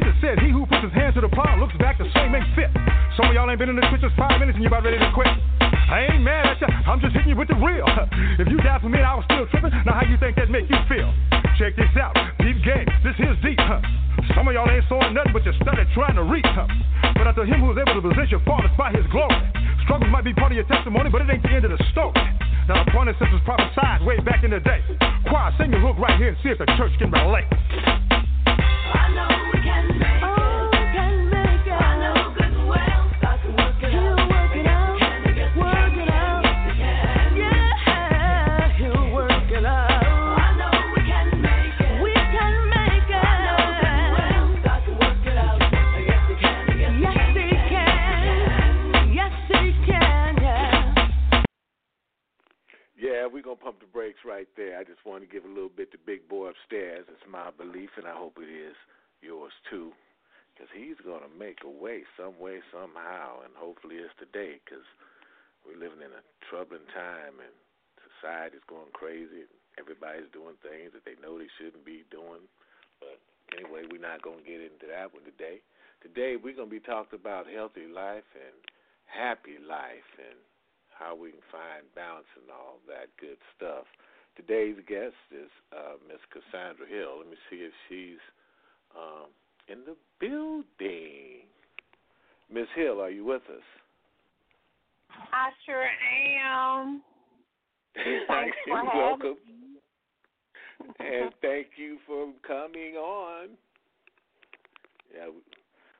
Jesus said, He who puts his hand to the plow looks back the same ain't fit. Some of y'all ain't been in the trenches five minutes and you about ready to quit. I ain't mad at you. I'm just hitting you with the real. If you died for me I was still tripping, now how you think that make you feel? Check this out. Deep game. This here's deep. Some of y'all ain't sawing nothing but you started trying to reach. But unto him who is able to position fathers by his glory. Struggles might be part of your testimony, but it ain't the end of the story. Now, the point is, this was prophesied way back in the day. Choir, sing your hook right here and see if the church can relate. Somehow, and hopefully it's today. Because we're living in a troubling time, and society's going crazy. Everybody's doing things that they know they shouldn't be doing. But anyway, we're not going to get into that one today. Today, we're going to be talking about healthy life and happy life and how we can find balance and all that good stuff. Today's guest is uh, Miss Cassandra Hill. Let me see if she's um, in the building. Miss Hill, are you with us? I sure am. Thanks for welcome. and thank you for coming on. Yeah,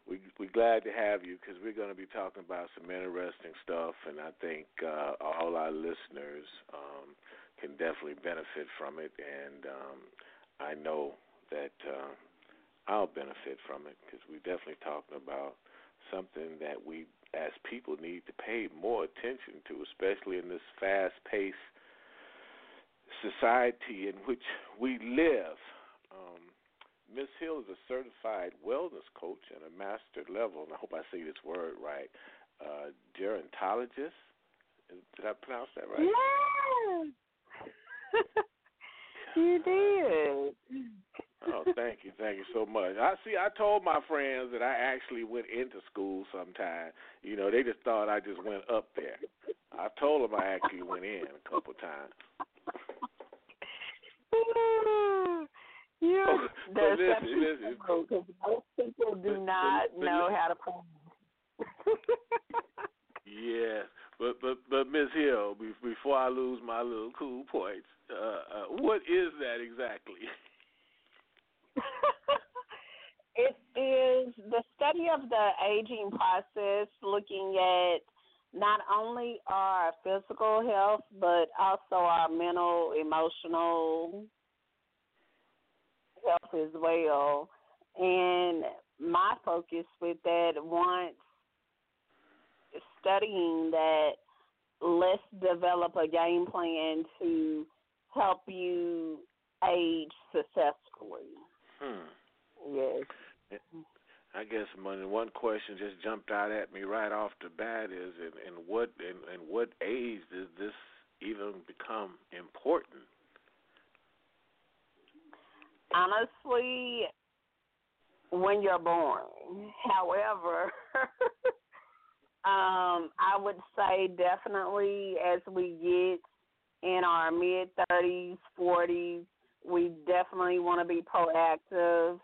we, we we're glad to have you because we're going to be talking about some interesting stuff, and I think uh, all our listeners um, can definitely benefit from it, and um, I know that uh, I'll benefit from it because we're definitely talking about something that we as people need to pay more attention to, especially in this fast-paced society in which we live. Um, Ms. Hill is a certified wellness coach and a master level, and I hope I say this word right, uh, gerontologist. Did I pronounce that right? Yeah. you did. Oh, thank you, thank you so much. I see. I told my friends that I actually went into school sometime. You know, they just thought I just went up there. I told them I actually went in a couple times. you Oh, but listen, listen. because most people do But- not but- but know listen. how to pronounce. Yeah, but but but Ms. Hill, be- before I lose my little cool points, uh, uh, what is that exactly? it is the study of the aging process, looking at not only our physical health but also our mental, emotional health as well. And my focus with that once studying that let's develop a game plan to help you age successfully. Hmm. Yes. I guess one one question just jumped out at me right off the bat is in, in what in, in what age does this even become important? Honestly, when you're born. However, um, I would say definitely as we get in our mid 30s, 40s, we definitely want to be proactive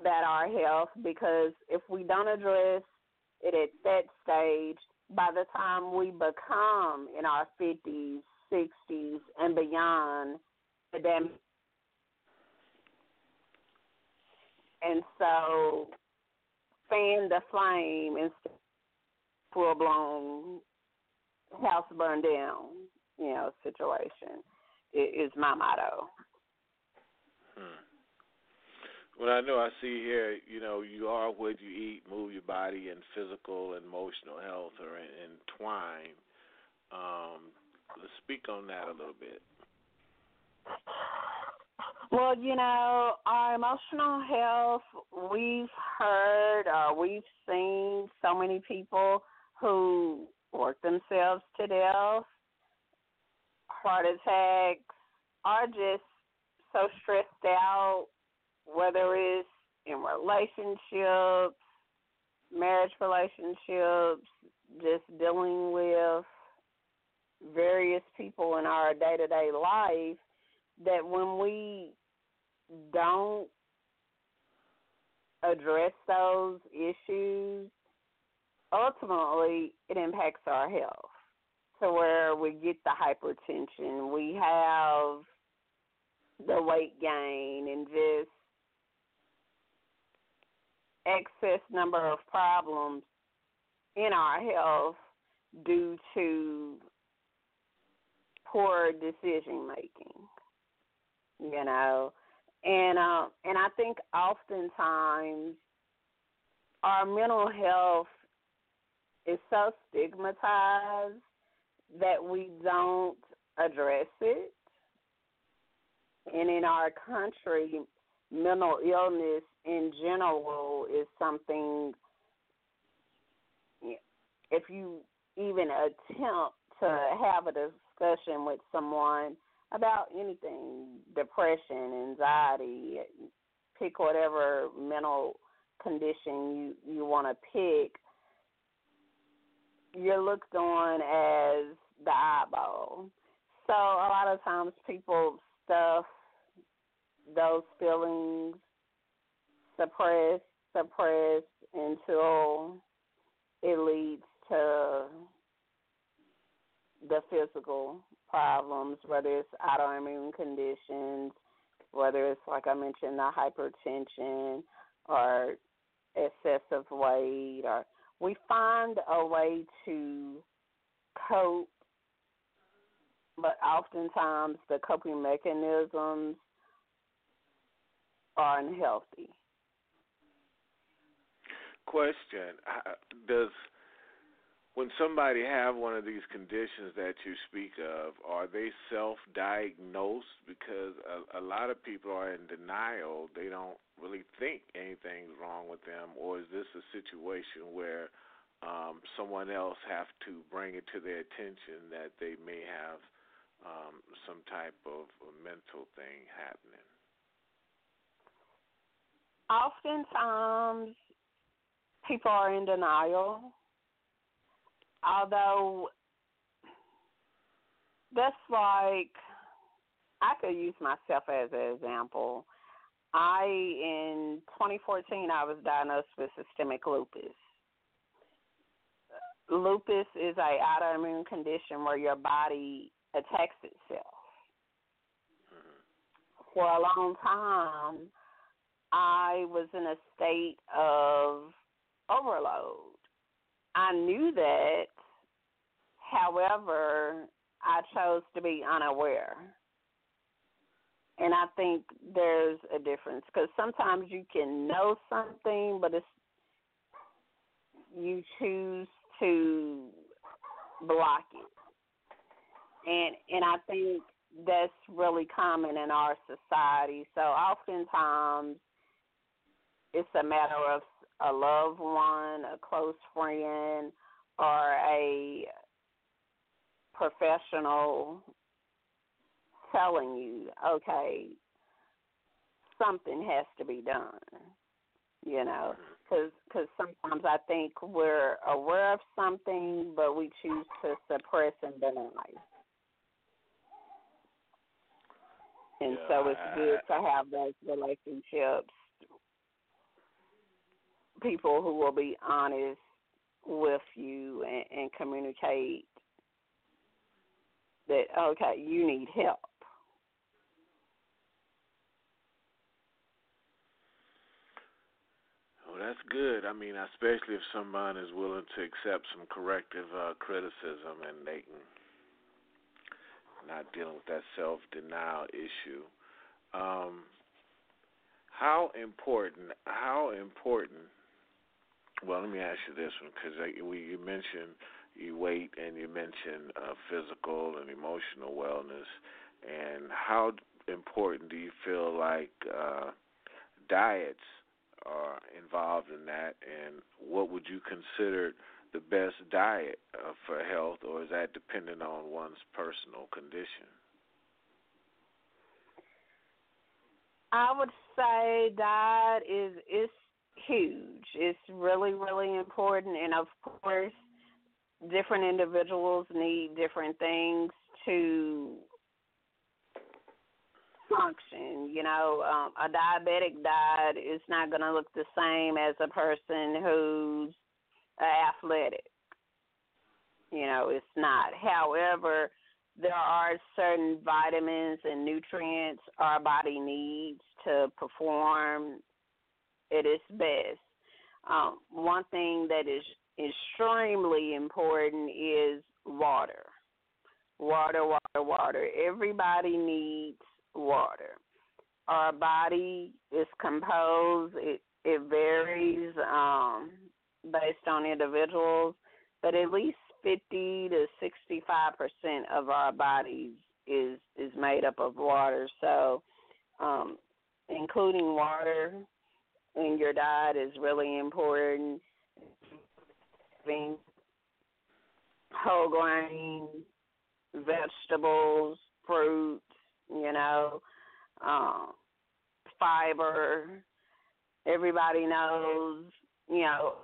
about our health because if we don't address it at that stage, by the time we become in our 50s, 60s, and beyond, the damage and so fan the flame instead of full blown house burned down, you know, situation is my motto. Well, I know I see here, you know, you are what you eat, move your body, and physical and emotional health are entwined. Um, let's speak on that a little bit. Well, you know, our emotional health, we've heard or we've seen so many people who work themselves to death, heart attacks, are just so stressed out, whether it's in relationships, marriage relationships, just dealing with various people in our day to day life that when we don't address those issues, ultimately it impacts our health to where we get the hypertension, we have the weight gain, and just excess number of problems in our health due to poor decision making. You know, and uh, and I think oftentimes our mental health is so stigmatized that we don't address it. And in our country, mental illness in general is something, if you even attempt to have a discussion with someone about anything depression, anxiety, pick whatever mental condition you, you want to pick you're looked on as the eyeball. So a lot of times people stuff those feelings suppress, suppress until it leads to the physical problems, whether it's autoimmune conditions, whether it's like I mentioned, the hypertension or excessive weight or we find a way to cope, but oftentimes the coping mechanisms are unhealthy. Question: Does when somebody have one of these conditions that you speak of, are they self-diagnosed? Because a, a lot of people are in denial; they don't really think anything's wrong with them, or is this a situation where um, someone else have to bring it to their attention that they may have um, some type of mental thing happening? Oftentimes, people are in denial, although that's like I could use myself as an example. I in 2014 I was diagnosed with systemic lupus. Lupus is a autoimmune condition where your body attacks itself. For a long time, I was in a state of overload. I knew that, however, I chose to be unaware and I think there's a difference because sometimes you can know something, but it's you choose to block it, and and I think that's really common in our society. So oftentimes it's a matter of a loved one, a close friend, or a professional telling you, okay, something has to be done. You know, mm-hmm. because cause sometimes I think we're aware of something, but we choose to suppress and deny. And yeah, so it's good to have those relationships, people who will be honest with you and, and communicate that okay, you need help. Well, that's good. I mean, especially if someone is willing to accept some corrective uh, criticism and they can not dealing with that self denial issue. Um, how important? How important? Well, let me ask you this one because you mentioned you weight and you mentioned uh, physical and emotional wellness, and how important do you feel like uh, diets are involved in that, and what would you consider the best diet uh, for health, or is that dependent on one's personal condition? I would say diet is is huge. It's really really important, and of course, different individuals need different things to function. You know, um, a diabetic diet is not going to look the same as a person who's athletic. You know, it's not. However, there are certain vitamins and nutrients our body needs to perform at its best. Um, one thing that is extremely important is water. Water, water, water. Everybody needs water. Our body is composed, it, it varies um, based on individuals, but at least 50 to 65 percent of our bodies is is made up of water. So, um, including water in your diet is really important. Having whole grain, vegetables, fruits, you know, um, fiber. Everybody knows, you know,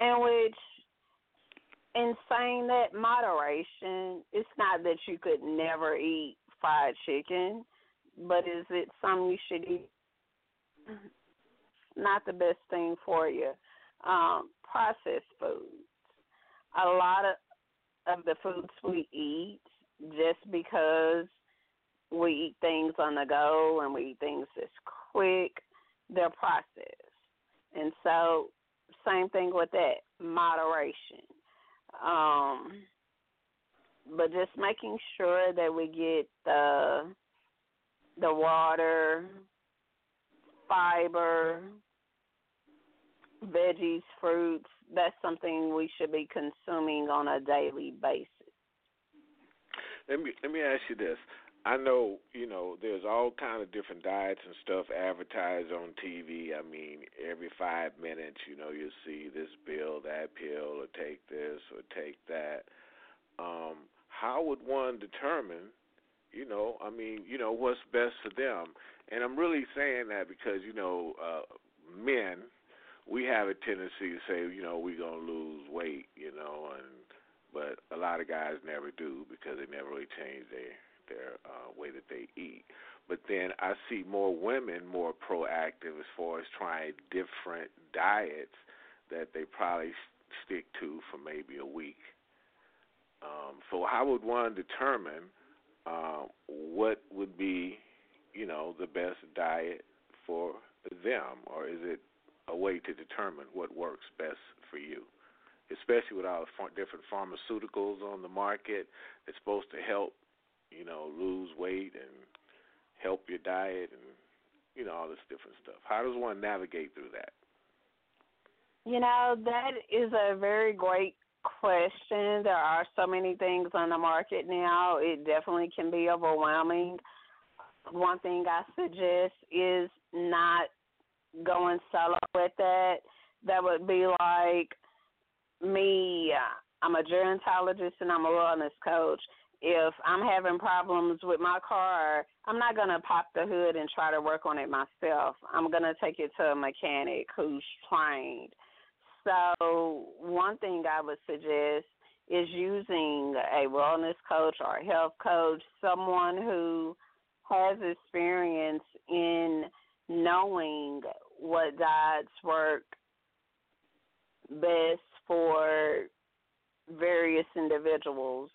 in which in saying that moderation, it's not that you could never eat fried chicken, but is it something you should eat? Not the best thing for you. Um, processed foods. A lot of of the foods we eat, just because we eat things on the go and we eat things that's quick, they're processed. And so same thing with that moderation. Um, but just making sure that we get the the water, fiber, veggies, fruits. That's something we should be consuming on a daily basis. Let me let me ask you this. I know, you know, there's all kind of different diets and stuff advertised on TV. I mean, every five minutes, you know, you see this pill, that pill, or take this or take that. Um, how would one determine, you know, I mean, you know, what's best for them? And I'm really saying that because, you know, uh, men, we have a tendency to say, you know, we're gonna lose weight, you know, and but a lot of guys never do because they never really change their their uh, way that they eat. But then I see more women more proactive as far as trying different diets that they probably stick to for maybe a week. Um, so how would one determine uh, what would be, you know, the best diet for them, or is it a way to determine what works best for you? Especially with all the different pharmaceuticals on the market that's supposed to help you know, lose weight and help your diet and you know all this different stuff. How does one navigate through that? You know, that is a very great question. There are so many things on the market now. It definitely can be overwhelming. One thing I suggest is not going solo with that. That would be like me. Uh, I'm a gerontologist and I'm a wellness coach if I'm having problems with my car, I'm not going to pop the hood and try to work on it myself. I'm going to take it to a mechanic who's trained. So, one thing I would suggest is using a wellness coach or a health coach, someone who has experience in knowing what diets work best for various individuals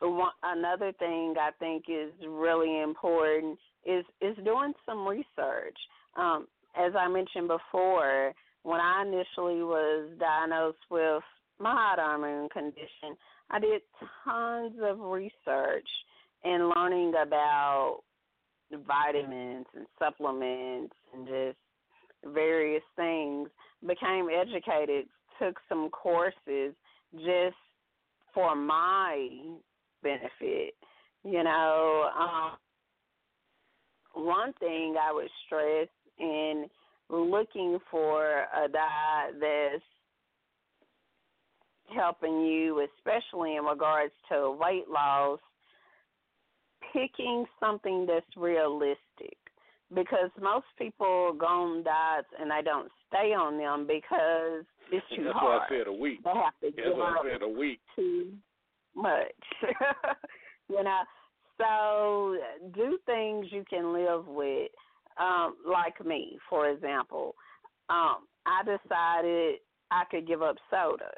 one, another thing I think is really important is is doing some research. Um, as I mentioned before, when I initially was diagnosed with my autoimmune condition, I did tons of research and learning about vitamins and supplements and just various things, became educated, took some courses just for my benefit. You know, um, one thing I would stress in looking for a diet that's helping you, especially in regards to weight loss, picking something that's realistic. Because most people go on diets and they don't stay on them because it's too That's hard. why I said a week. They have to That's why I said a week. too much. you know, so do things you can live with. Um, like me, for example, um, I decided I could give up soda.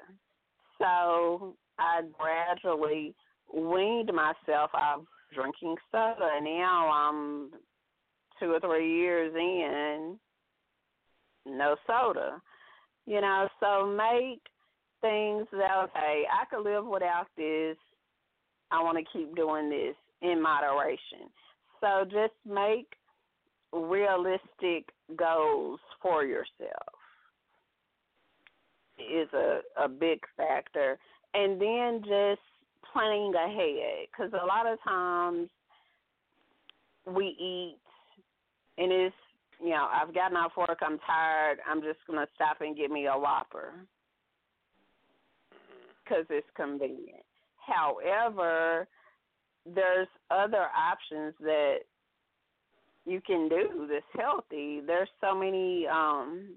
So I gradually weaned myself out of drinking soda. And now I'm two or three years in, no soda. You know, so make things that okay, I could live without this. I want to keep doing this in moderation. So just make realistic goals for yourself is a a big factor, and then just planning ahead because a lot of times we eat and it's you know I've gotten off work, I'm tired, I'm just gonna stop and get me a Whopper. Mm-hmm. Because it's convenient. However, there's other options that you can do that's healthy. There's so many um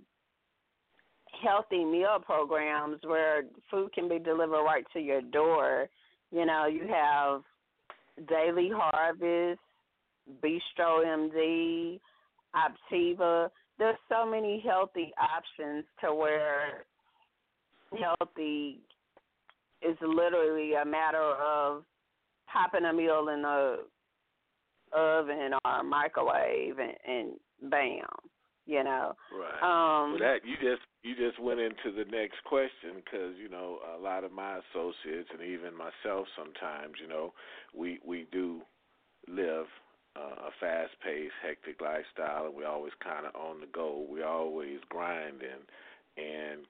healthy meal programs where food can be delivered right to your door. You know, you have Daily Harvest, Bistro MD, Optavia. There's so many healthy options to where healthy is literally a matter of popping a meal in the oven or microwave and, and bam, you know. Right. Um, well, that you just you just went into the next question because you know a lot of my associates and even myself sometimes you know we we do live uh, a fast-paced, hectic lifestyle, and we always kind of on the go. We always grinding, and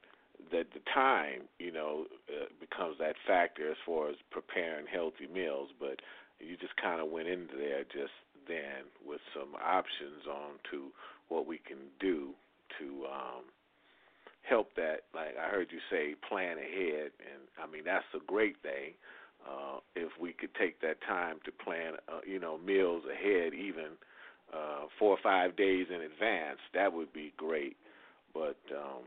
that the time you know uh, becomes that factor as far as preparing healthy meals. But you just kind of went into there just then with some options on to what we can do to um help that like I heard you say plan ahead. And I mean that's a great thing uh if we could take that time to plan uh, you know meals ahead even uh 4 or 5 days in advance that would be great. But um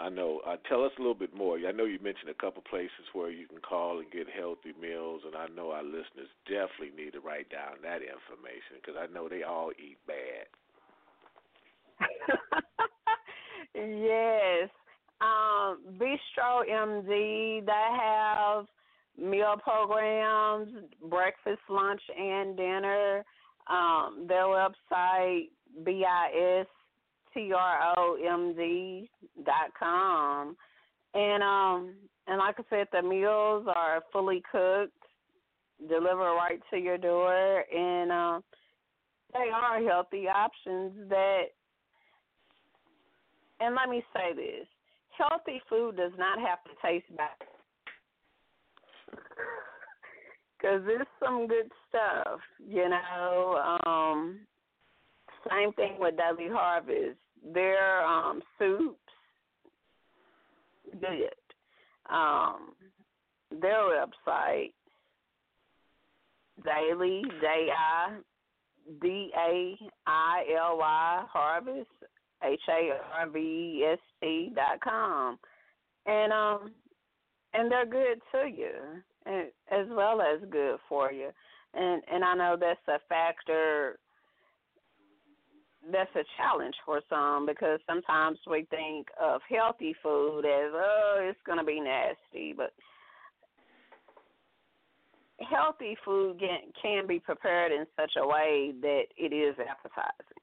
I know. Uh, tell us a little bit more. I know you mentioned a couple places where you can call and get healthy meals, and I know our listeners definitely need to write down that information because I know they all eat bad. yes. Um, Bistro MD, they have meal programs, breakfast, lunch, and dinner. Um, their website, B-I-S-T-R-O-M-D dot com. And um and like I said, the meals are fully cooked, delivered right to your door and uh, they are healthy options that and let me say this healthy food does not have to taste bad because it's some good stuff you know um same thing with daily harvest. Their um soups good. Um their website daily day i D A I L Y Harvest H A R V E S T dot com, and um, and they're good to you, and as well as good for you, and and I know that's a factor. That's a challenge for some because sometimes we think of healthy food as oh it's gonna be nasty, but healthy food can, can be prepared in such a way that it is appetizing.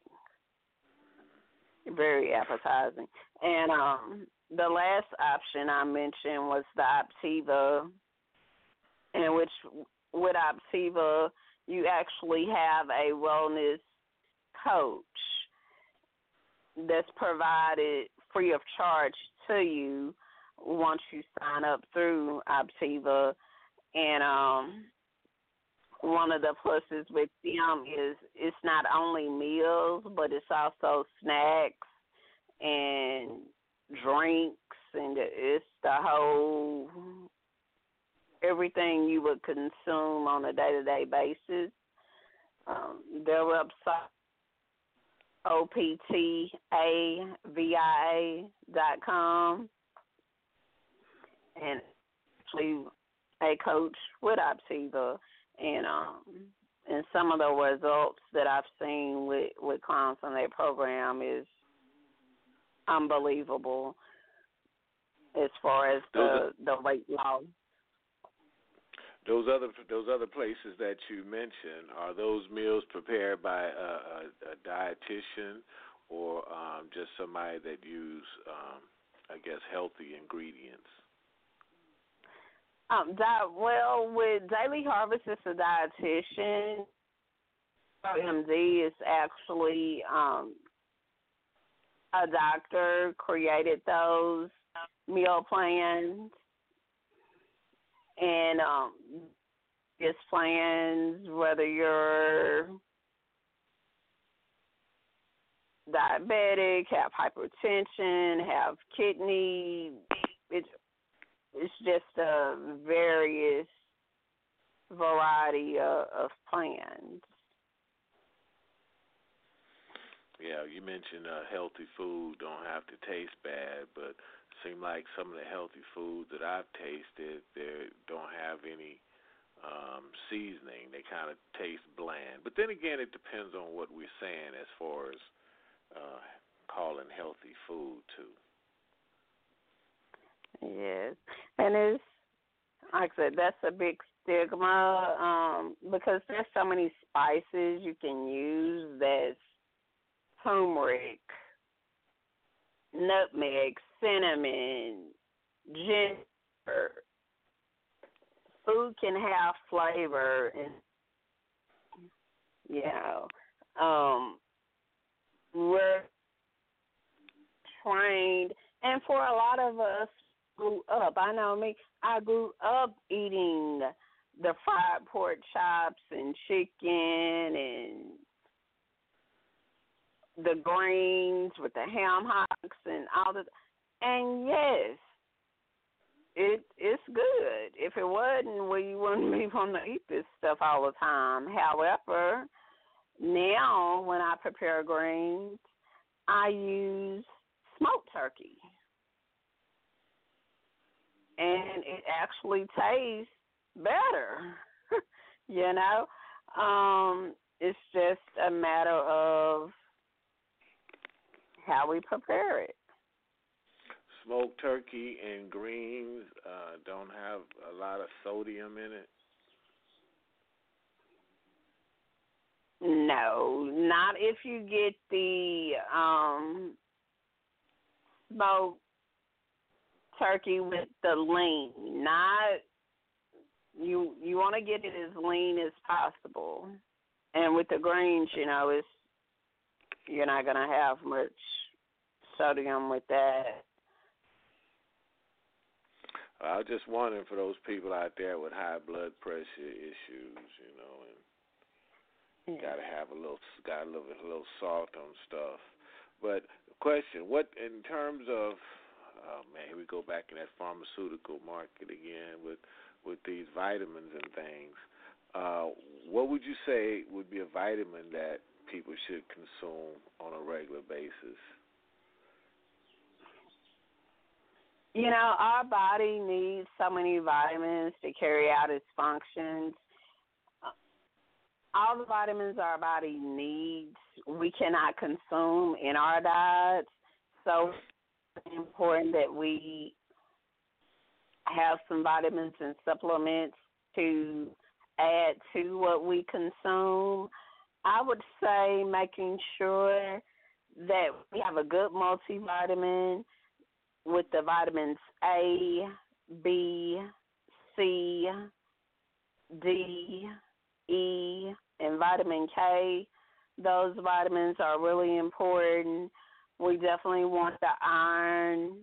Very appetizing. And um the last option I mentioned was the Optavia in which with Optavia, you actually have a wellness coach that's provided free of charge to you once you sign up through Optavia. And um, one of the pluses with them is it's not only meals, but it's also snacks and drinks, and it's the whole everything you would consume on a day to day basis. Um, their website optavia dot com and actually a coach with Optavia and um and some of the results that I've seen with with clients on their program is unbelievable as far as the the weight loss. Those other those other places that you mentioned are those meals prepared by a, a, a dietitian or um, just somebody that use, um, I guess, healthy ingredients. Um, di- well, with Daily Harvest, it's a dietitian. MD is actually um, a doctor created those meal plans and um just plans whether you're diabetic, have hypertension, have kidney it's it's just a various variety of, of plans. Yeah, you mentioned uh, healthy food don't have to taste bad, but seem like some of the healthy foods that I've tasted they don't have any um seasoning. They kind of taste bland. But then again, it depends on what we're saying as far as uh calling healthy food too. Yes, and it's like I said, that's a big stigma um, because there's so many spices you can use. That's turmeric, nutmeg, cinnamon, ginger. Food can have flavor, and you know, um, we're trained, and for a lot of us grew up. I know me. I grew up eating the fried pork chops and chicken and the greens with the ham hocks and all the and yes, it it's good. If it wasn't, we wouldn't be wanting to eat this stuff all the time. However, now when I prepare greens, I use smoked turkey and it actually tastes better. you know, um, it's just a matter of how we prepare it. Smoked turkey and greens uh, don't have a lot of sodium in it. No, not if you get the um smoked turkey with the lean, not you you want to get it as lean as possible. And with the greens, you know, it's you're not going to have much sodium with that. I was just wondering for those people out there with high blood pressure issues, you know, and yeah. gotta have a little, got a little, a little salt on stuff. But question: What in terms of oh man, here we go back in that pharmaceutical market again with with these vitamins and things. Uh, what would you say would be a vitamin that people should consume on a regular basis? You know, our body needs so many vitamins to carry out its functions. All the vitamins our body needs, we cannot consume in our diets. So it's important that we have some vitamins and supplements to add to what we consume. I would say making sure that we have a good multivitamin with the vitamins A, B, C, D, E, and vitamin K. Those vitamins are really important. We definitely want the iron,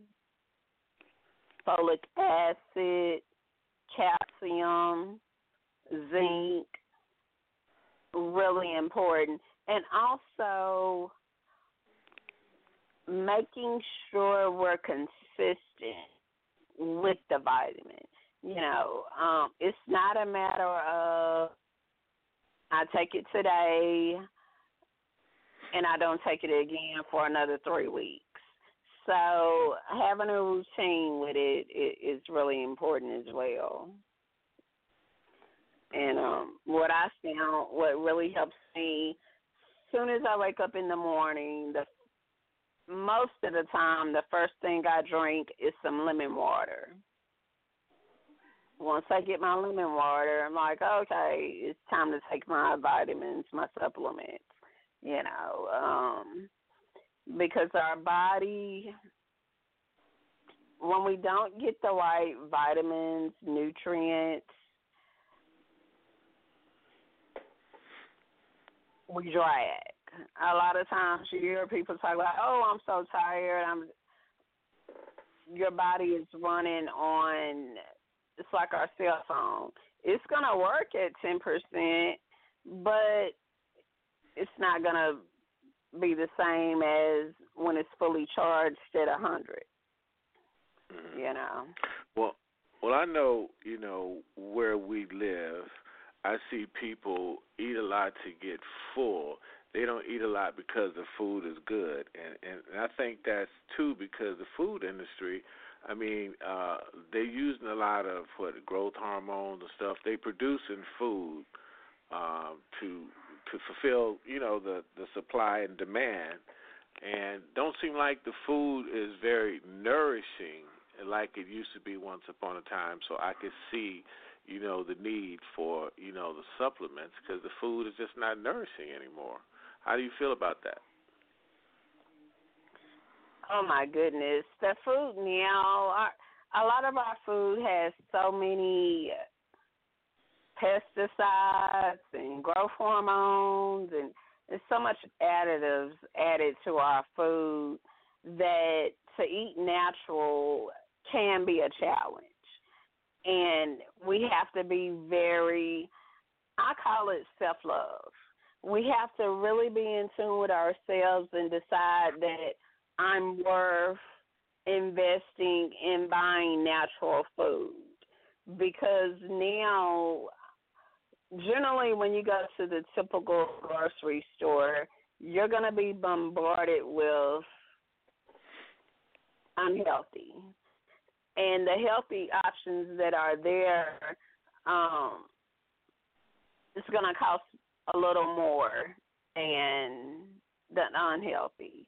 folic acid, calcium, zinc, really important. And also making sure we're consistent with the vitamin. You know, um, it's not a matter of I take it today and I don't take it again for another three weeks. So having a routine with it is really important as well. And um, what I found, what really helps me, as soon as I wake up in the morning, the most of the time, the first thing I drink is some lemon water. Once I get my lemon water, I'm like, okay, it's time to take my vitamins, my supplements. You know, um, because our body, when we don't get the right vitamins, nutrients, we drag. A lot of times you hear people talk about, "Oh, I'm so tired. I'm." Your body is running on. It's like our cell phone. It's gonna work at ten percent, but it's not gonna be the same as when it's fully charged at a 100 Mm-hmm. You know. Well, well, I know you know where we live. I see people eat a lot to get full. They don't eat a lot because the food is good, and and, I think that's too because the food industry. I mean, uh, they're using a lot of what growth hormones and stuff. They producing food um, to to fulfill, you know, the the supply and demand, and don't seem like the food is very nourishing like it used to be once upon a time. So I could see, you know, the need for you know the supplements because the food is just not nourishing anymore. How do you feel about that? Oh my goodness, the food now. A lot of our food has so many pesticides and growth hormones and there's so much additives added to our food that to eat natural can be a challenge. And we have to be very I call it self love. We have to really be in tune with ourselves and decide that I'm worth investing in buying natural food because now generally when you go to the typical grocery store, you're going to be bombarded with unhealthy. And the healthy options that are there, um, it's going to cost a little more than the unhealthy.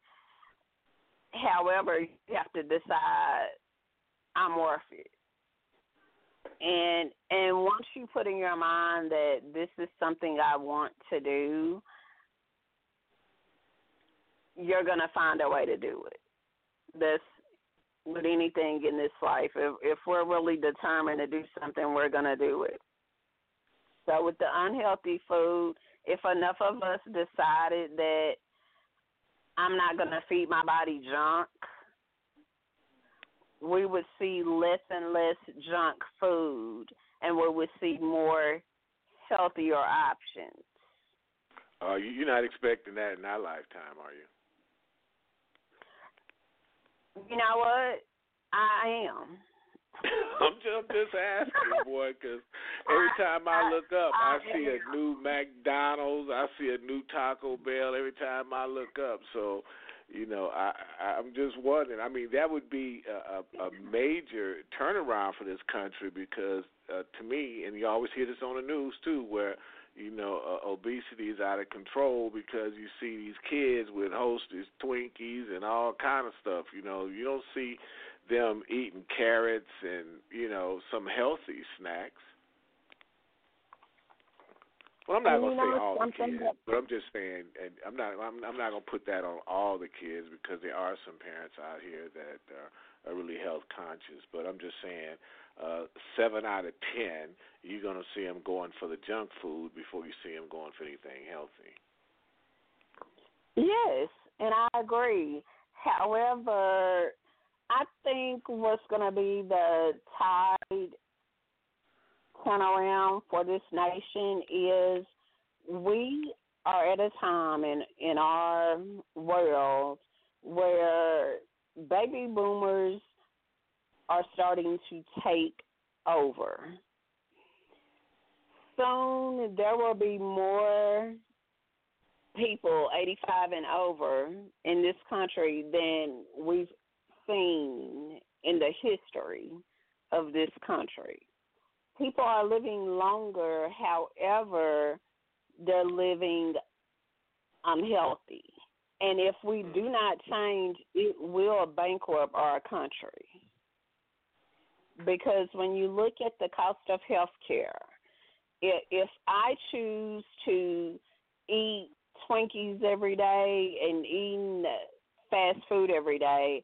However, you have to decide I'm worth it and and once you put in your mind that this is something I want to do, you're gonna find a way to do it. This with anything in this life, if if we're really determined to do something, we're gonna do it. So with the unhealthy food, if enough of us decided that I'm not gonna feed my body junk we would see less and less junk food and we would see more healthier options. Uh, you, you're not expecting that in our lifetime, are you? You know what? I am. I'm just, just asking, boy, because every time I look up, I, see a new McDonald's, I see a new Taco Bell every time I look up. So you know, I, I'm just wondering. I mean, that would be a, a, a major turnaround for this country because, uh, to me, and you always hear this on the news too, where you know uh, obesity is out of control because you see these kids with Hostess Twinkies and all kind of stuff. You know, you don't see them eating carrots and you know some healthy snacks. Well, I'm not gonna say all the kids, that- but I'm just saying, and I'm not, I'm, I'm not gonna put that on all the kids because there are some parents out here that are, are really health conscious. But I'm just saying, uh, seven out of ten, you're gonna see them going for the junk food before you see them going for anything healthy. Yes, and I agree. However, I think what's going to be the tide turnaround for this nation is we are at a time in in our world where baby boomers are starting to take over. Soon there will be more people 85 and over in this country than we've seen in the history of this country. People are living longer, however, they're living unhealthy. And if we do mm-hmm. not change, it will bankrupt our country. Because when you look at the cost of health care, if I choose to eat Twinkies every day and eating fast food every day,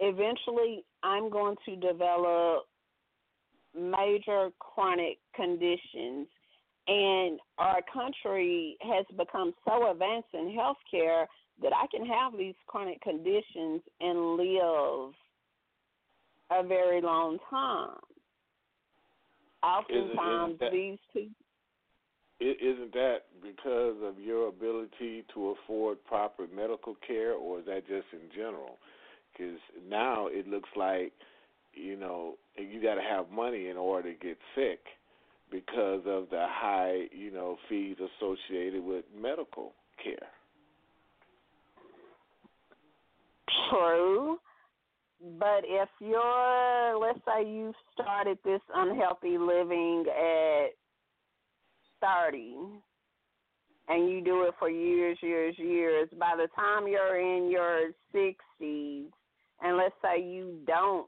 eventually I'm going to develop major chronic conditions. And our country has become so advanced in healthcare that I can have these chronic conditions and live a very long time. Oftentimes, isn't that- these two. Isn't that because of your ability to afford proper medical care, or is that just in general? Because now it looks like, you know, you got to have money in order to get sick because of the high, you know, fees associated with medical care. True. But if you're, let's say you started this unhealthy living at 30 and you do it for years, years, years, by the time you're in your 60s, and let's say you don't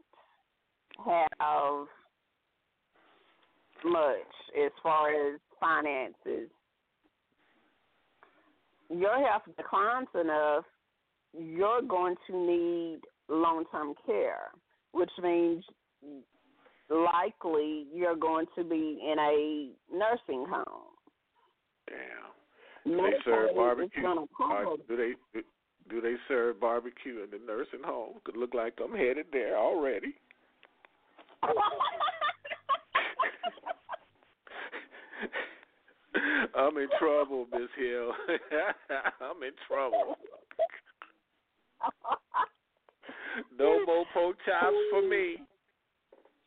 have much as far as finances, your health declines enough, you're going to need long term care, which means likely you're going to be in a nursing home. Damn. Do they serve barbecue? gonna Or cover- do they do they serve barbecue in the nursing home? Could look like I'm headed there already. I'm in trouble, Miss Hill. I'm in trouble. No more pork chops for me.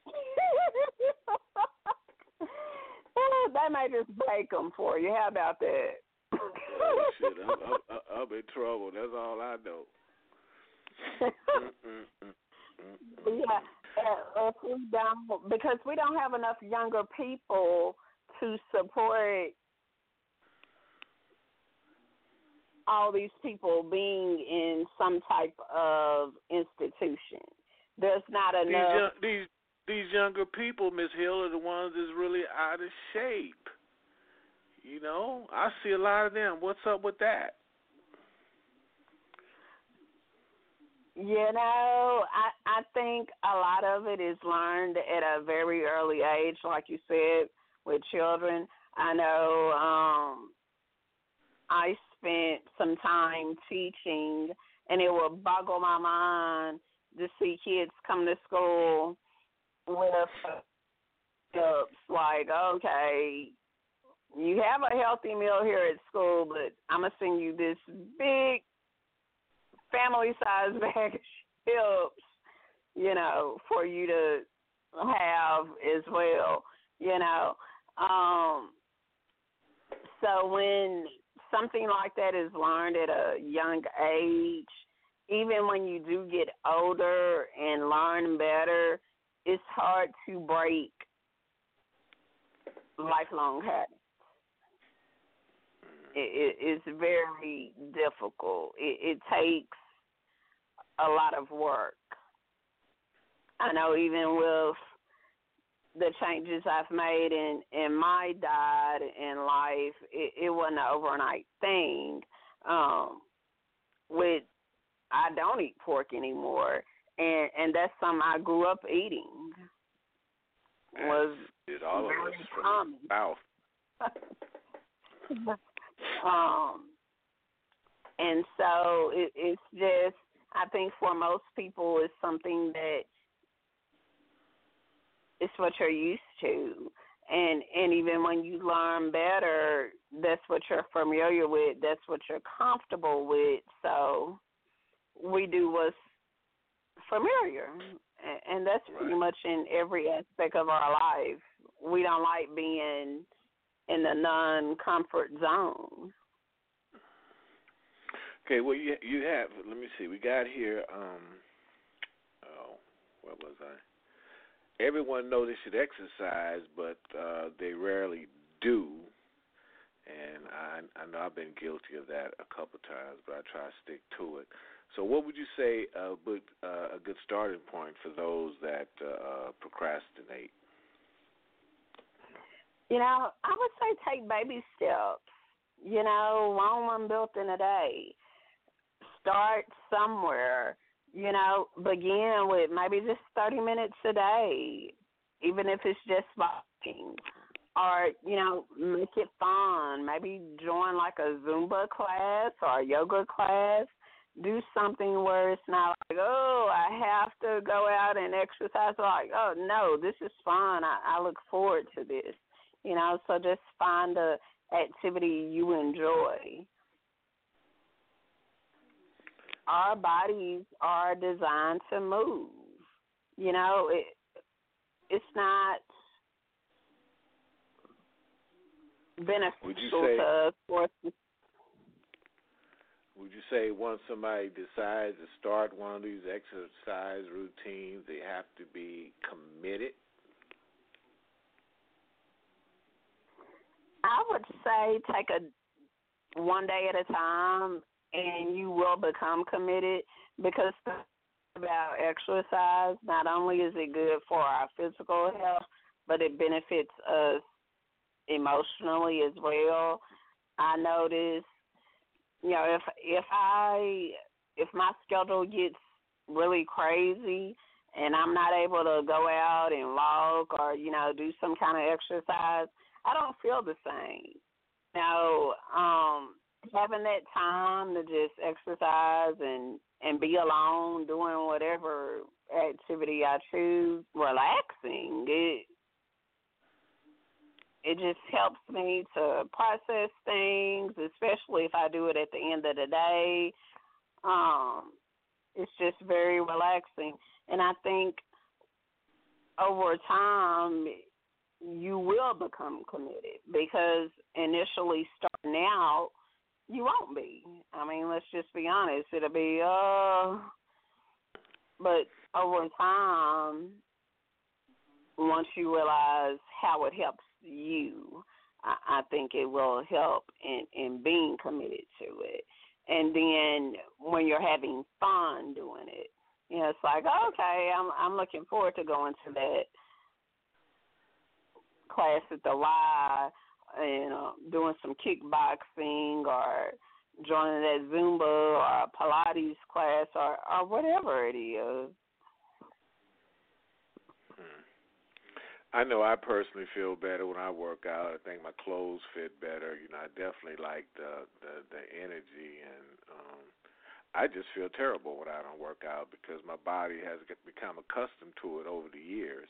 Oh, they may just bake them for you. How about that? Oh, shit, I'm, I'm, I'm in trouble. That's all I know. Yeah, uh, if we don't, because we don't have enough younger people to support all these people being in some type of institution. There's not These enough. young, these these younger people, Miss Hill, are the ones that's really out of shape. You know, I see a lot of them. What's up with that? You know, I I think a lot of it is learned at a very early age, like you said, with children. I know um I spent some time teaching and it would boggle my mind to see kids come to school with ups like, okay, you have a healthy meal here at school, but I'm gonna send you this big family size bag of chips, you know, for you to have as well, you know. Um so when something like that is learned at a young age, even when you do get older and learn better, it's hard to break lifelong habits. It, it, it's very difficult. It, it takes a lot of work. I know even with the changes I've made in in my diet and life, it, it wasn't an overnight thing. Um, with I don't eat pork anymore, and and that's something I grew up eating. Was Did all of us from common. the South. um, and so it, it's just I think for most people it's something that it's what you're used to. And and even when you learn better, that's what you're familiar with, that's what you're comfortable with. So we do what's familiar. And, and that's pretty much in every aspect of our life. We don't like being in the non comfort zone. Okay, well you you have let me see. We got here um oh, what was I? Everyone knows they should exercise, but uh they rarely do. And I I know I've been guilty of that a couple times, but I try to stick to it. So what would you say uh, would, uh, a good starting point for those that uh, procrastinate? You know, I would say take baby steps. You know, one one built in a day. Start somewhere. You know, begin with maybe just thirty minutes a day, even if it's just walking. Or, you know, make it fun. Maybe join like a Zumba class or a yoga class. Do something where it's not like, oh, I have to go out and exercise. Like, oh, no, this is fun. I, I look forward to this you know so just find a activity you enjoy our bodies are designed to move you know it it's not beneficial say- to us for Would you say once somebody decides to start one of these exercise routines, they have to be committed? I would say take a one day at a time, and you will become committed because about exercise. Not only is it good for our physical health, but it benefits us emotionally as well. I notice, you know, if if I if my schedule gets really crazy and I'm not able to go out and walk or you know do some kind of exercise, I don't feel the same. Now, um, having that time to just exercise and and be alone, doing whatever activity I choose, relaxing. It it just helps me to process things, especially if I do it at the end of the day. Um, it's just very relaxing, and I think over time you will become committed because initially starting out you won't be. I mean, let's just be honest. It'll be uh but over time once you realize how it helps you, I, I think it will help in, in being committed to it. And then when you're having fun doing it, you know, it's like, okay, I'm I'm looking forward to going to that class at the Y and uh, doing some kickboxing or joining that Zumba or Pilates class or or whatever it is. I know I personally feel better when I work out. I think my clothes fit better. You know, I definitely like the the, the energy, and um, I just feel terrible when I don't work out because my body has become accustomed to it over the years.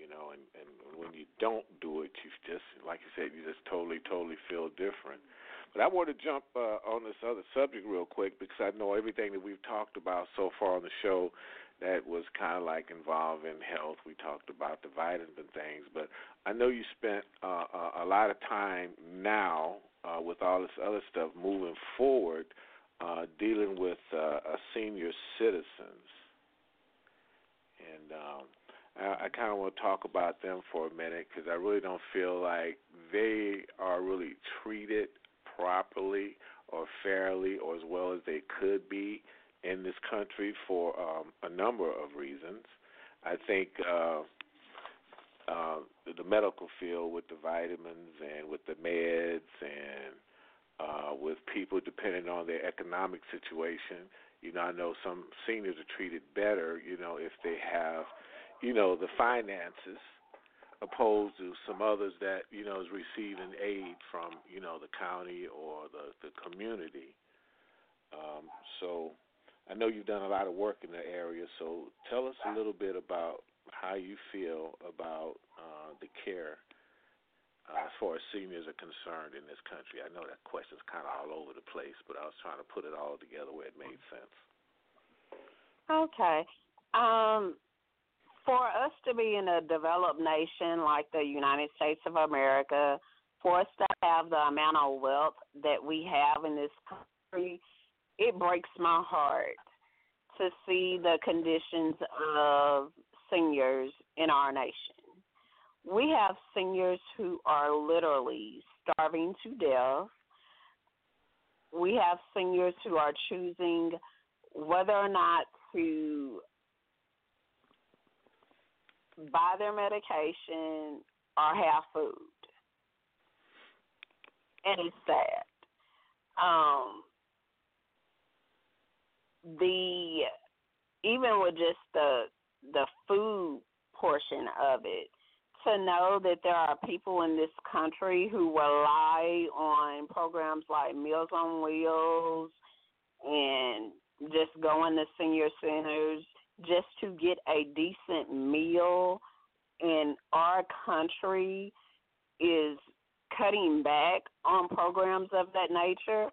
You know, and and when you don't do it, you just like you said, you just totally totally feel different. But I want to jump uh, on this other subject real quick because I know everything that we've talked about so far on the show that was kind of like involving health. We talked about the vitamins and things, but I know you spent uh, a, a lot of time now uh, with all this other stuff moving forward, uh, dealing with uh, uh, senior citizens, and um, I, I kind of want to talk about them for a minute because I really don't feel like they are really treated properly or fairly or as well as they could be in this country for um, a number of reasons. I think uh, uh, the medical field with the vitamins and with the meds and uh, with people depending on their economic situation. You know, I know some seniors are treated better, you know, if they have, you know, the finances opposed to some others that, you know, is receiving aid from, you know, the county or the, the community. Um, so I know you've done a lot of work in the area, so tell us a little bit about how you feel about uh, the care uh, as far as seniors are concerned in this country. I know that question's kind of all over the place, but I was trying to put it all together where it made sense. Okay. Um, for us to be in a developed nation like the United States of America, for us to have the amount of wealth that we have in this country, it breaks my heart to see the conditions of seniors in our nation. We have seniors who are literally starving to death. We have seniors who are choosing whether or not to buy their medication or have food. And it's sad. Um, the even with just the the food portion of it, to know that there are people in this country who rely on programs like Meals on Wheels and just going to senior centers just to get a decent meal in our country is cutting back on programs of that nature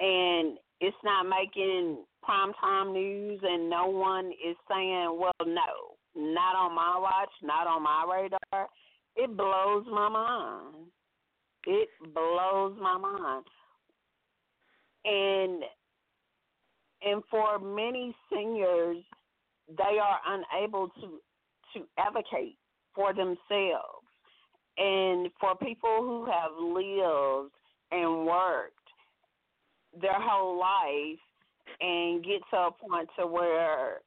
and it's not making primetime news and no one is saying, Well no, not on my watch, not on my radar. It blows my mind. It blows my mind. And and for many seniors they are unable to to advocate for themselves. And for people who have lived and worked their whole life and get to a point to where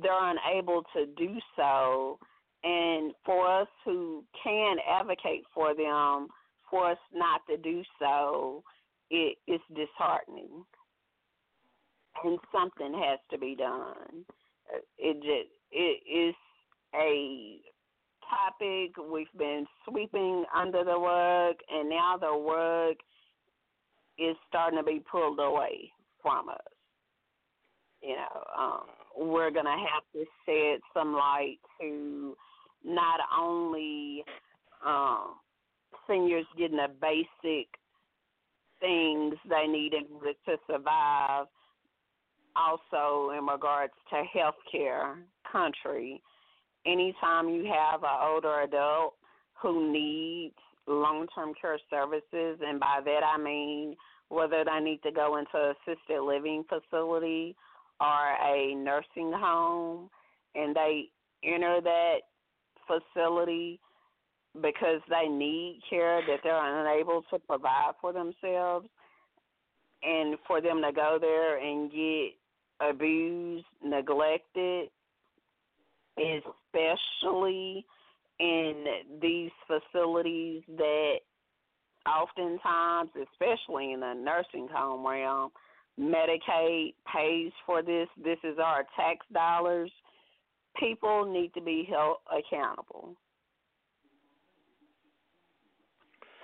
they're unable to do so and for us who can advocate for them for us not to do so it is disheartening and something has to be done it just it is a topic we've been sweeping under the rug and now the rug is starting to be pulled away from us. You know um we're going to have to shed some light to not only um seniors getting the basic things they need in order to survive also in regards to healthcare country. Anytime you have an older adult who needs long term care services, and by that I mean whether they need to go into assisted living facility or a nursing home, and they enter that facility because they need care that they're unable to provide for themselves and for them to go there and get abused, neglected, especially in these facilities that oftentimes, especially in the nursing home realm, Medicaid pays for this. This is our tax dollars. People need to be held accountable.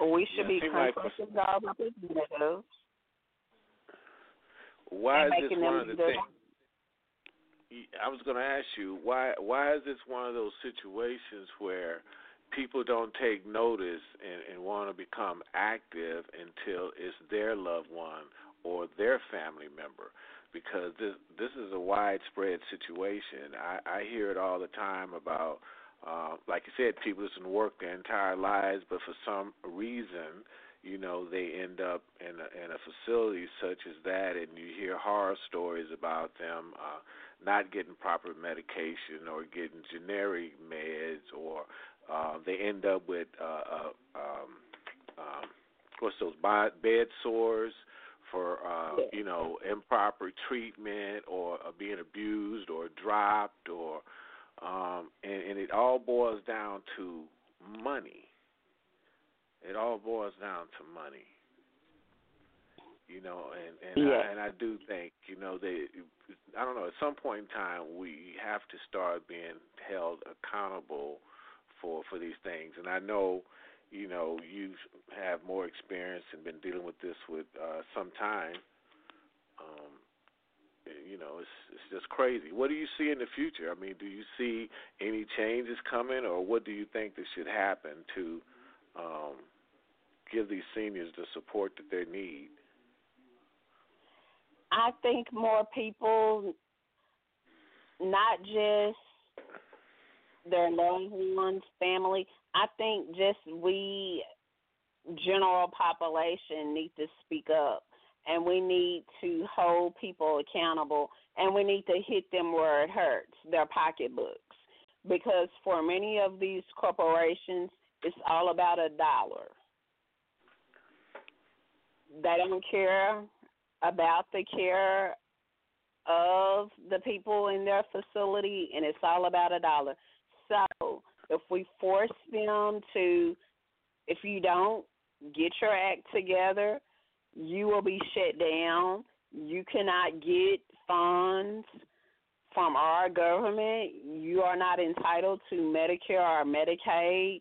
We should Yeah, be confronting our representatives Why is this one of the things? I was going to ask you why. Why is this one of those situations where people don't take notice and, and want to become active until it's their loved one or their family member? Because this this is a widespread situation. I, I hear it all the time about, uh, like you said, people just work their entire lives, but for some reason you know they end up in a, in a facility such as that, and you hear horror stories about them uh, not getting proper medication or getting generic meds, or uh, they end up with uh, uh, um, um, what's those bed sores for uh, Yeah. you know improper treatment or uh, being abused or dropped or um, and, and it all boils down to money. It all boils down to money. You know, and and Yeah. I, and I do think you know they. I don't know. At some point in time, we have to start being held accountable for for these things. And I know, you know, you have more experience and been dealing with this with uh, some time. Um, you know, it's it's just crazy. What do you see in the future? I mean, do you see any changes coming, or what do you think that should happen to um, give these seniors the support that they need? I think more people, not just their loved ones, family. I think just we, general population, need to speak up, and we need to hold people accountable, and we need to hit them where it hurts, their pocketbooks, because for many of these corporations, it's all about a dollar. They don't care about the care of the people in their facility, and it's all about a dollar. So if we force them to, if you don't get your act together, you will be shut down. You cannot get funds from our government. You are not entitled to Medicare or Medicaid.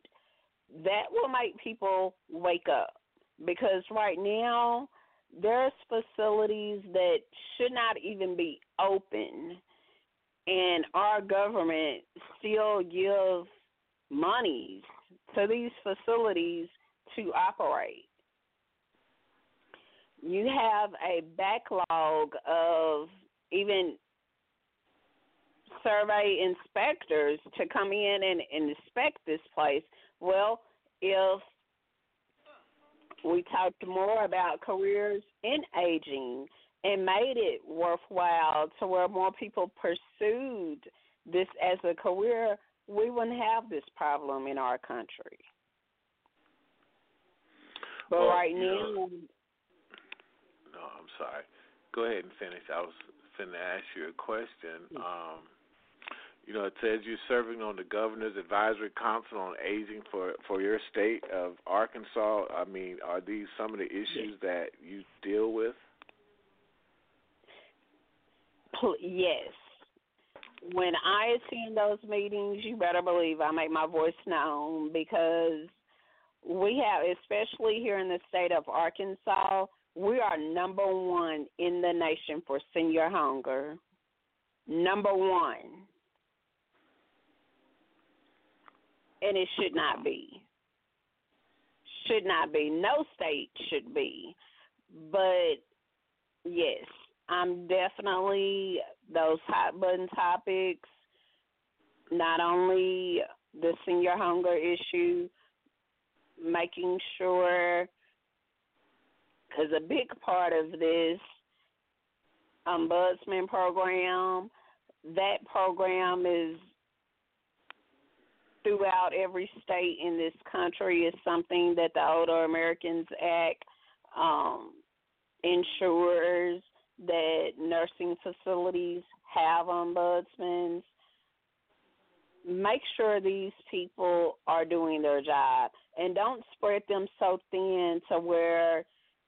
That will make people wake up because right now there's facilities that should not even be open and our government still gives monies to these facilities to operate. You have a backlog of even survey inspectors to come in and, and inspect this place. Well, if we talked more about careers in aging and made it worthwhile to where more people pursued this as a career, we wouldn't have this problem in our country. But Well, right now, know- No, I'm sorry. Go ahead and finish. I was finna ask you a question. Um, you know, it says you're serving on the Governor's Advisory Council on Aging for for your state of Arkansas. I mean, are these some of the issues that you deal with? yes. When I attend those meetings, you better believe I make my voice known because we have, especially here in the state of Arkansas, we are number one in the nation for senior hunger. Number one. And it should not be. Should not be. No state should be. But yes, I'm definitely those hot button topics. Not only the senior hunger issue, making sure, because a big part of this ombudsman program, that program is throughout every state in this country is something that the Older Americans Act um, ensures that nursing facilities have ombudsmen. Make sure these people are doing their job and don't spread them so thin to where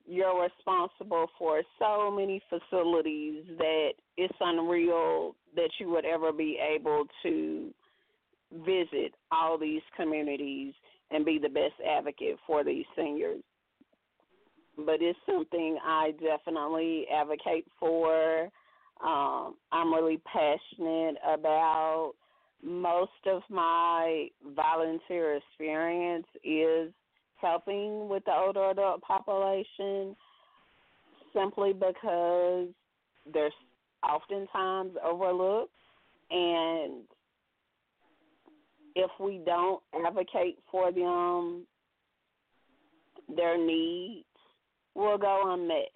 you're responsible for so many facilities that it's unreal that you would ever be able to visit all these communities and be the best advocate for these seniors but it's something I definitely advocate for. Um, I'm really passionate about. Most of my volunteer experience is helping with the older adult population simply because they're oftentimes overlooked and if we don't advocate for them their needs will go unmet,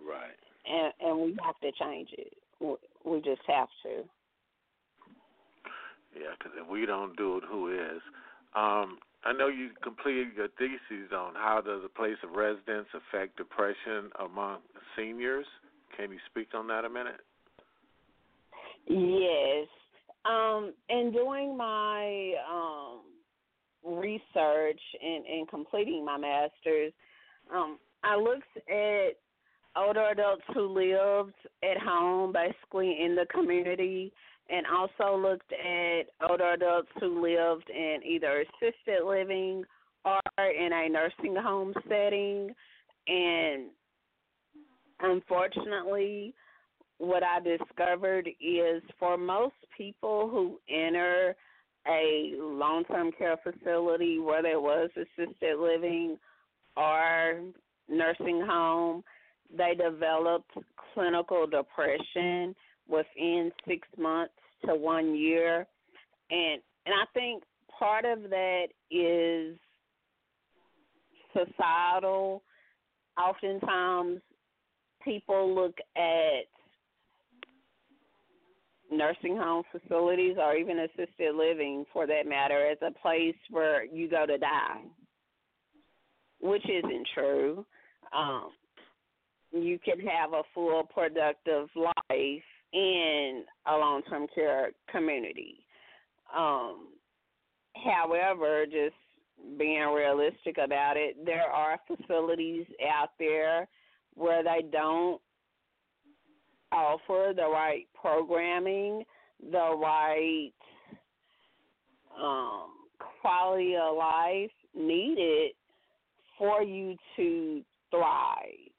Right. and and we have to change it. We- We just have to. Yeah, because if we don't do it, who is? Um, I know you completed your thesis on how does a place of residence affect depression among seniors. Can you speak on that a minute? Yes. Um, in doing my um, research and, and completing my master's, um, I looked at older adults who lived at home, basically in the community, and also looked at older adults who lived in either assisted living or in a nursing home setting. And unfortunately, what I discovered is for most people who enter a long term care facility, whether it was assisted living or nursing home, they developed clinical depression within six months to one year. And and I think part of that is societal. Oftentimes people look at nursing home facilities or even assisted living for that matter as a place where you go to die, which isn't true. Um, you can have a full productive life in a long term care community. Um, however, just being realistic about it, there are facilities out there where they don't offer the right programming, the right um, quality of life needed for you to thrive.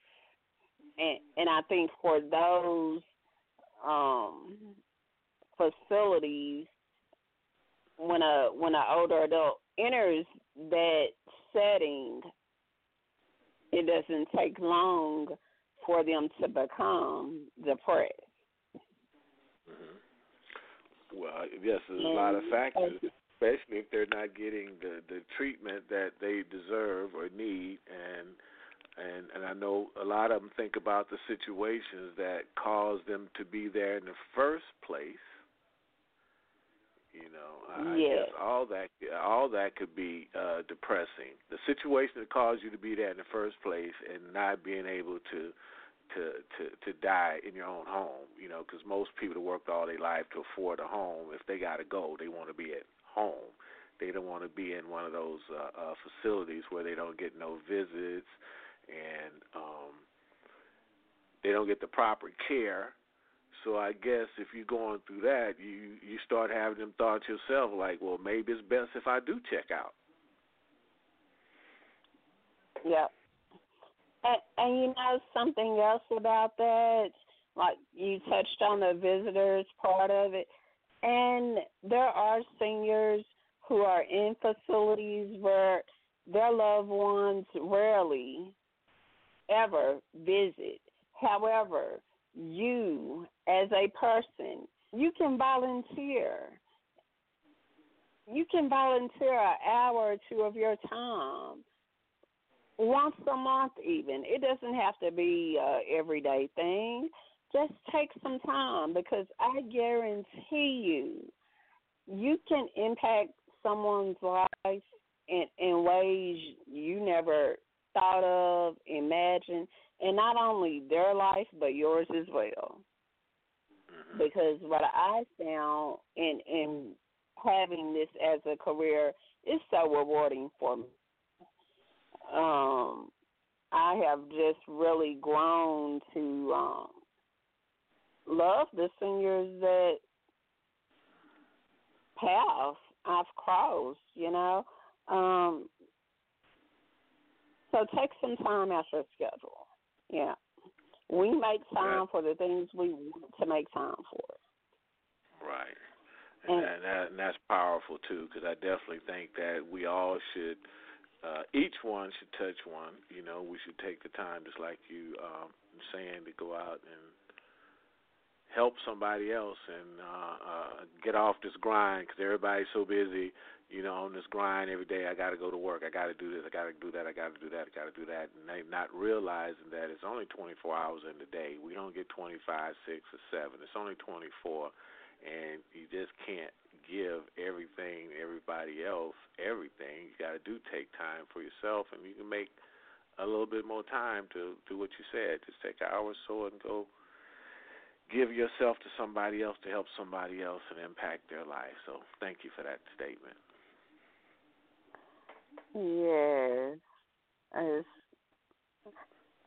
And and I think for those um, facilities, when a when an older adult enters that setting, it doesn't take long for them to become depressed. Mm-hmm. Well, yes, there's a lot of factors, especially if they're not getting the the treatment that they deserve or need, and and and I know a lot of them think about the situations that caused them to be there in the first place. You know, I yes. guess all that all that could be uh depressing. The situation that caused you to be there in the first place, and not being able to to to to die in your own home. You know, because most people that worked all their life to afford a home, if they got to go, they want to be at home. They don't want to be in one of those uh, uh, facilities where they don't get no visits and um, they don't get the proper care. So I guess if you're going through that, you you start having them thoughts yourself, like, well, maybe it's best if I do check out. Yep. And, and you know something else about that, like you touched on the visitors part of it, and there are seniors who are in facilities where their loved ones rarely ever visit. However, you as a person, you can volunteer. You can volunteer an hour or two of your time once a month even. It doesn't have to be a everyday thing. Just take some time because i guarantee you you can impact someone's life in in ways you never thought of imagined and not only their life but yours as well. Mm-hmm. Because what i found in in having this as a career is so rewarding for me um, I have just really grown to um, love the seniors that path I've crossed, you know. Um, so take some time out your schedule. Yeah. We make time for the things we want to make time for. Right. And, and, and, that, and that's powerful too, because I definitely think that we all should – uh, each one should touch one. You know, we should take the time, just like you um, saying, to go out and help somebody else and uh, uh, get off this grind because everybody's so busy. You know, on this grind every day. I got to go to work. I got to do this. I got to do that. I got to do that. I got to do that. And they not realizing that it's only 24 hours in the day. We don't get 25, six, or seven. It's only 24, and you just can't give everything, everybody else, everything. You got to do take time for yourself, and you can make a little bit more time to do what you said. Just take an hour or so and go give yourself to somebody else to help somebody else and impact their life. So thank you for that statement. Yes. It's,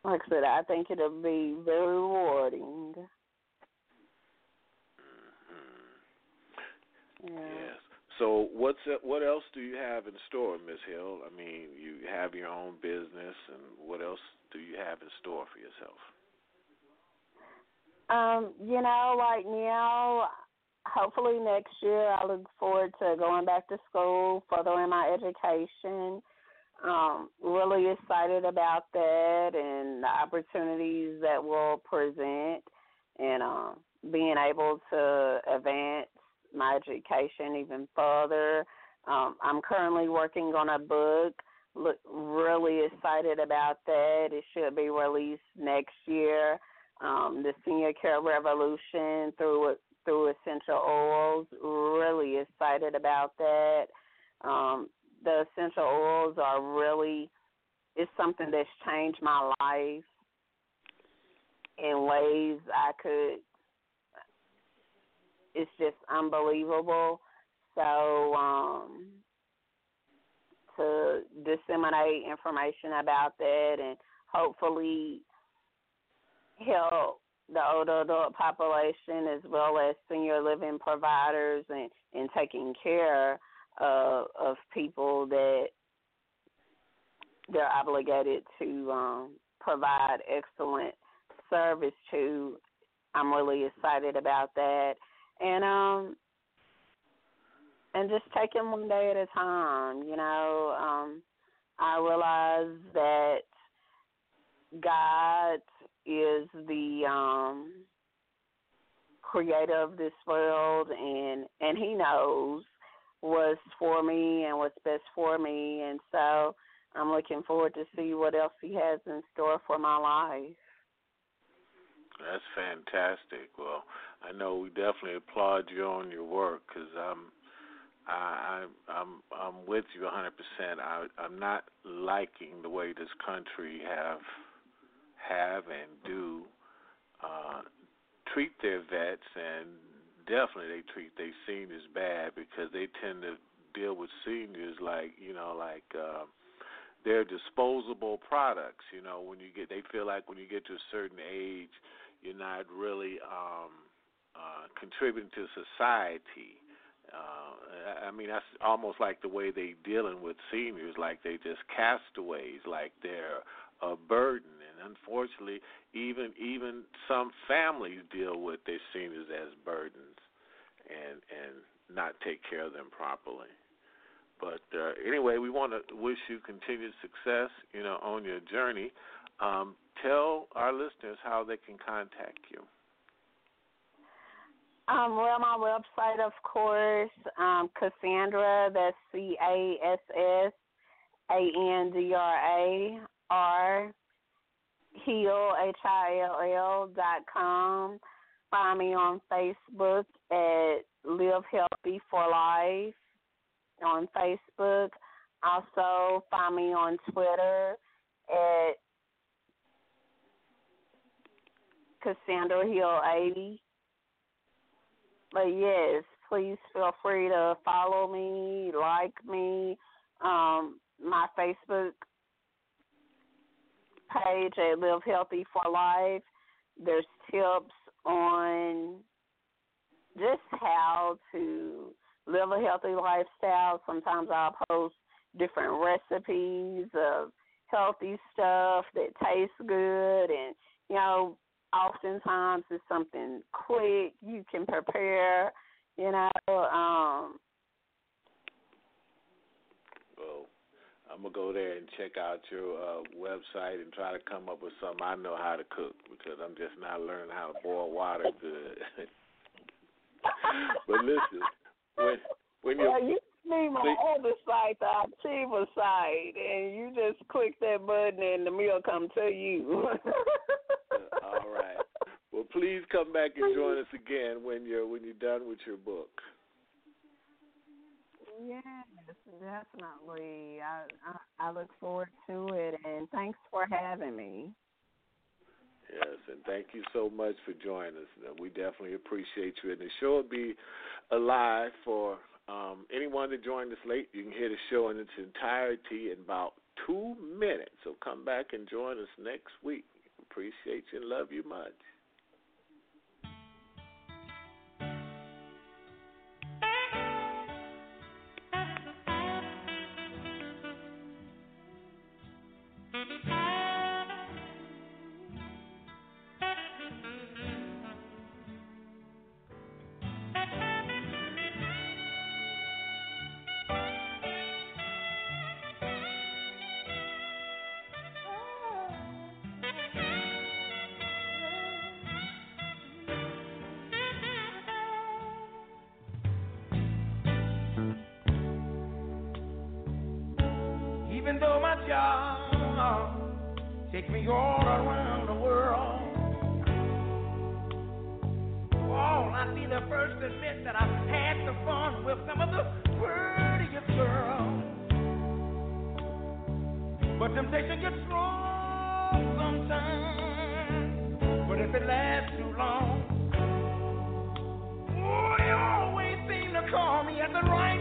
like I said, I think it'll be very rewarding. Mhm. Yeah. Yes. So what's what else do you have in store, Miss Hill? I mean, you have your own business, and what else do you have in store for yourself? Um, you know, right now, hopefully next year, I look forward to going back to school, furthering my education. Um, really excited about that and the opportunities that will present, and um, being able to advance my education even further. Um, I'm currently working on a book. Look, really excited about that. It should be released next year. Um, the Senior Care Revolution through through essential oils. Really excited about that. Um, the essential oils are really it's something that's changed my life in ways I could it's just unbelievable. So um to disseminate information about that and hopefully help the older adult population as well as senior living providers and, and taking care of of people that they're obligated to um, provide excellent service to. I'm really excited about that, and um, and just taking one day at a time. You know, um, I realize that God is the um, creator of this world, and and He knows what's for me and what's best for me, and so I'm looking forward to see what else He has in store for my life. That's fantastic. Well, I know we definitely applaud you on your work because I'm, I, I, I'm, I'm with you 100%. I, I'm not liking the way this country have, have and do uh, treat their vets, and definitely they treat their seniors bad because they tend to deal with seniors like you know like. Uh, they're disposable products. You know, when you get, they feel like when you get to a certain age, you're not really um, uh, contributing to society. Uh, I mean, that's almost like the way they dealing with seniors, like they just castaways, like they're a burden. And unfortunately, even even some families deal with their seniors as burdens, and and not take care of them properly. But uh, anyway, we want to wish you continued success, you know, on your journey. Um, tell our listeners how they can contact you. Um, well, my website, of course, um, Cassandra. That's C A S S A N D R A R Hill H I L L dot com. Find me on Facebook at Live Healthy for Life on Facebook. Also, find me on Twitter at Cassandra Hill 80. But yes, please feel free to follow me, like me. Um, my Facebook page at Live Healthy for Life. There's tips on just how to live a healthy lifestyle. Sometimes I'll post different recipes of healthy stuff that tastes good and you know, oftentimes it's something quick you can prepare, you know, um Well, I'm gonna go there and check out your uh, website and try to come up with something I know how to cook because I'm just not learning how to boil water good. but listen, when when you well, you see my other site, the Achiever site, and you just click that button and the meal come to you. all right. Well, please come back and join us again when you're when you're done with your book. Yes, definitely. I, I I look forward to it, and thanks for having me. Yes, and thank you so much for joining us. We definitely appreciate you. And the show will be alive for Um, anyone that joined us late, you can hear the show in its entirety in about two minutes. So come back and join us next week. Appreciate you and love you much. job. Take me all around the world. Oh, I'd be the first to admit that I've had the fun with some of the prettiest girls. But temptation gets strong sometimes. But if it lasts too long, oh, you always seem to call me at the right